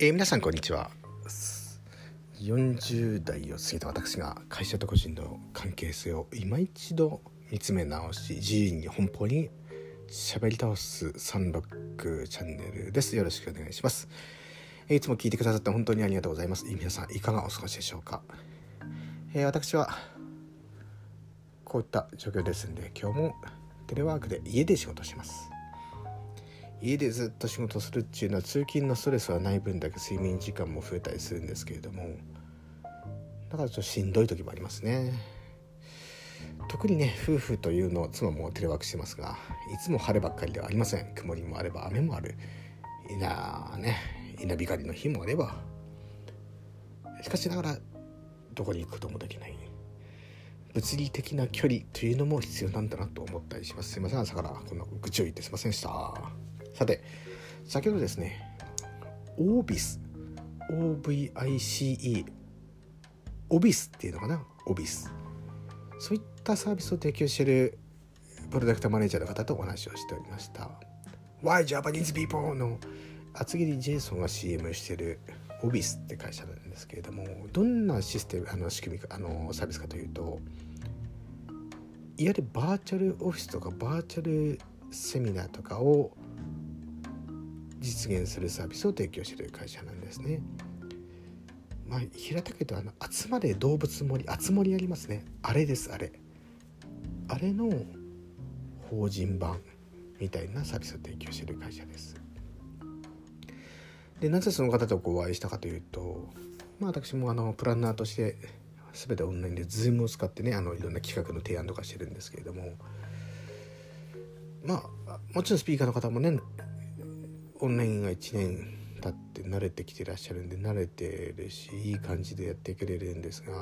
えー、皆さんこんにちは。40代を過ぎた私が会社と個人の関係性を今一度見つめ直し自由に奔放に喋り倒すサンロックチャンネルです。よろしくお願いします、え、いつも聞いてくださって本当にありがとうございます。皆さんいかがお過ごしでしょうか、えー、私はこういった状況ですんで今日もテレワークで家で仕事します。家でずっと仕事するっていうのは通勤のストレスはない分だけ睡眠時間も増えたりするんですけれどもだからちょっとしんどい時もありますね。特にね夫婦というのを妻もテレワークしてますがいつも晴ればっかりではありません。曇りもあれば雨もある。稲ね稲光の日もあれば。しかしながらどこに行くこともできない。物理的な距離というのも必要なんだなと思ったりします。すいません。朝からこんな愚痴を言ってすいませんでした。さて先ほどですねオービス OVICE オビスっていうのかな？オビスそういったサービスを提供しているプロダクトマネージャーの方とお話をしておりました。Why Japanese people? の厚切りジェイソンが CM しているオビスって会社なんですけれどもどんなシステムあの仕組みかあのサービスかというといわゆるバーチャルオフィスとかバーチャルセミナーとかを実現するサービスを提供している会社なんですね。まあ、平たく言うとあの「集まれ動物森」「集まり」ありますね。あれですあれ。あれの法人版みたいなサービスを提供している会社です。でなぜその方とお会いしたかというと、まあ、私もあのプランナーとして全てオンラインで Zoom を使ってねあのいろんな企画の提案とかしてるんですけれどもまあもちろんスピーカーの方もねオンラインが1年経って慣れてきてらっしゃるんで慣れてるしいい感じでやってくれるんですが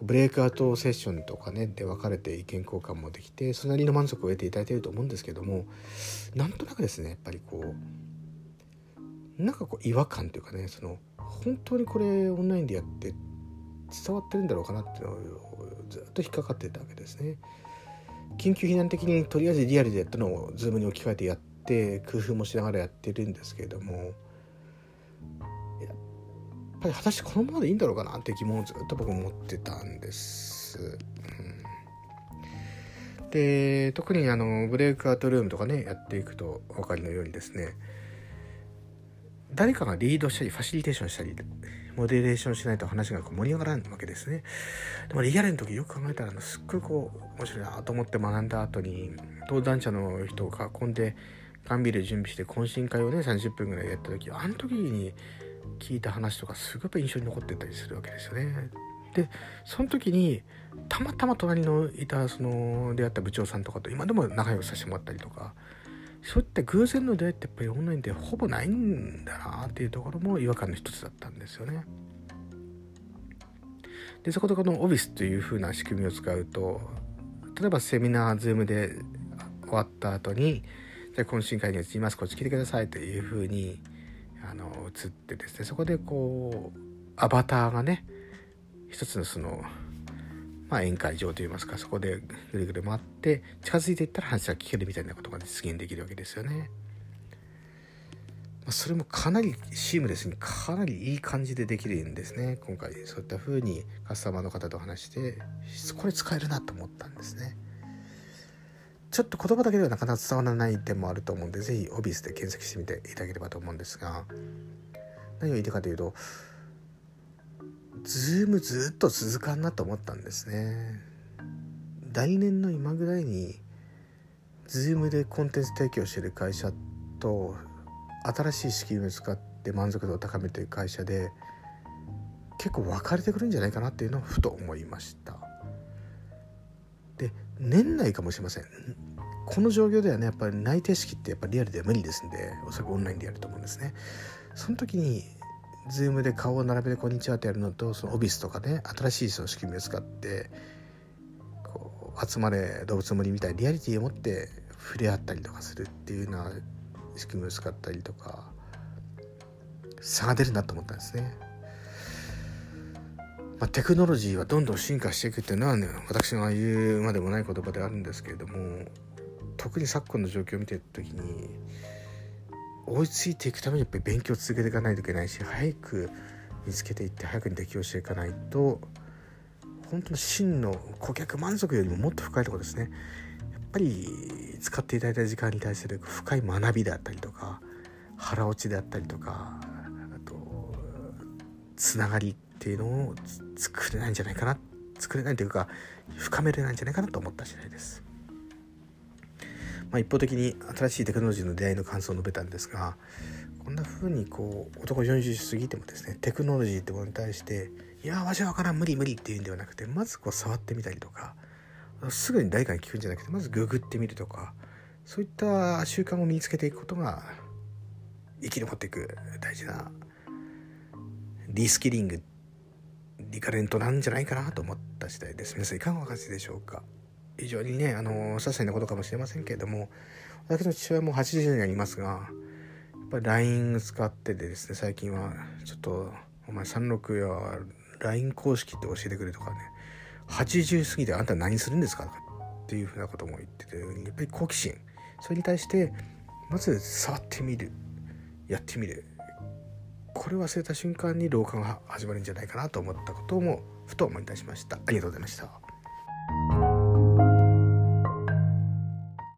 ブレイクアウトセッションとかねで分かれて意見交換もできてそれなりの満足を得ていただいていると思うんですけどもなんとなくですねやっぱりこうなんかこう違和感というかねその本当にこれオンラインでやって伝わってるんだろうかなっていうのをずっと引っかかってたわけですね。緊急避難的にとりあえずリアルでやったのをズームに置き換えてやっって工夫もしながらやってるんですけれどもやっぱり果たしてこのままでいいんだろうかなって疑問をずっと僕思ってたんです。うん、で特にあのブレイクアウトルームとかねやっていくとお分かりのようにですね誰かがリードしたりファシリテーションしたりモデレーションしないと話が盛り上がらんわけですね。でもリアルの時よく考えたらすっごいこう面白いなと思って学んだ後に登壇者の人を囲んで缶ビール準備して懇親会をね30分ぐらいやった時あの時に聞いた話とかすごく印象に残ってたりするわけですよね。でその時にたまたま隣のいたその出会った部長さんとかと今でも仲良くさせてもらったりとかそういった偶然の出会いってやっぱりオンラインでほぼないんだなっていうところも違和感の一つだったんですよね。でそことこのオフィスという風な仕組みを使うと例えばセミナーズームで終わった後にじゃあ懇親会に移りますこっち来てくださいというふうにあの移ってですねそこでこうアバターがね一つのその、まあ、宴会場といいますかそこでぐるぐる回って近づいていったら話が聞けるみたいなことが実現できるわけですよね。それもかなりシームレスにかなりいい感じでできるんですね今回そういった風にカスタマーの方と話してこれ使えるなと思ったんですね。ちょっと言葉だけではなかなか伝わらない点もあると思うんで是非オビスで検索してみていただければと思うんですが何を言いたいかというとZoom ずっと続かんなと思ったんですね。来年の今ぐらいに Zoom でコンテンツ提供してる会社と新しい仕組みを使って満足度を高めてる会社で結構分かれてくるんじゃないかなっていうのをふと思いました。年内かもしれません。この状況ではねやっぱり内定式ってやっぱリアルでは無理ですんでおそらくオンラインでやると思うんですね。その時に Zoom で顔を並べてこんにちはってやるのとそのオフィスとかね新しいその仕組みを使ってこう集まれどうぶつの森みたいにリアリティを持って触れ合ったりとかするっていうような仕組みを使ったりとか差が出るなと思ったんですね。まあ、テクノロジーはどんどん進化していくっていうのは、ね、私が言うまでもない言葉であるんですけれども特に昨今の状況を見てる時に追いついていくためにやっぱり勉強を続けていかないといけないし早く見つけていって早くに適応していかないと本当の真の顧客満足よりももっと深いところですね。やっぱり使っていただいた時間に対する深い学びであったりとか腹落ちであったりとかあとつながりっていうのを作れないんじゃないかな作れないというか深めれないんじゃないかなと思った次第です。まあ、一方的に新しいテクノロジーの出会いの感想を述べたんですがこんな風にこう男40過ぎてもですねテクノロジーってものに対して「いやわしは分からん無理無理」っていうんではなくてまずこう触ってみたりとかすぐに誰かに聞くんじゃなくてまずググってみるとかそういった習慣を身につけていくことが生き残っていく大事なリスキリングリカレントなんじゃないかなと思った次第です。皆さんいかがお感じでしょうか？非常にねあの些細なことかもしれませんけれども私の父親も80年になりますがやっぱり LINE 使っててですね最近はちょっとお前36や LINE 公式って教えてくれとかね80過ぎてあんた何するんですかとかっていうふうなことも言っててやっぱり好奇心。それに対してまず触ってみる。やってみる。これを忘れた瞬間に老化が始まるんじゃないかなと思ったこともふと思い出しました。ありがとうございました。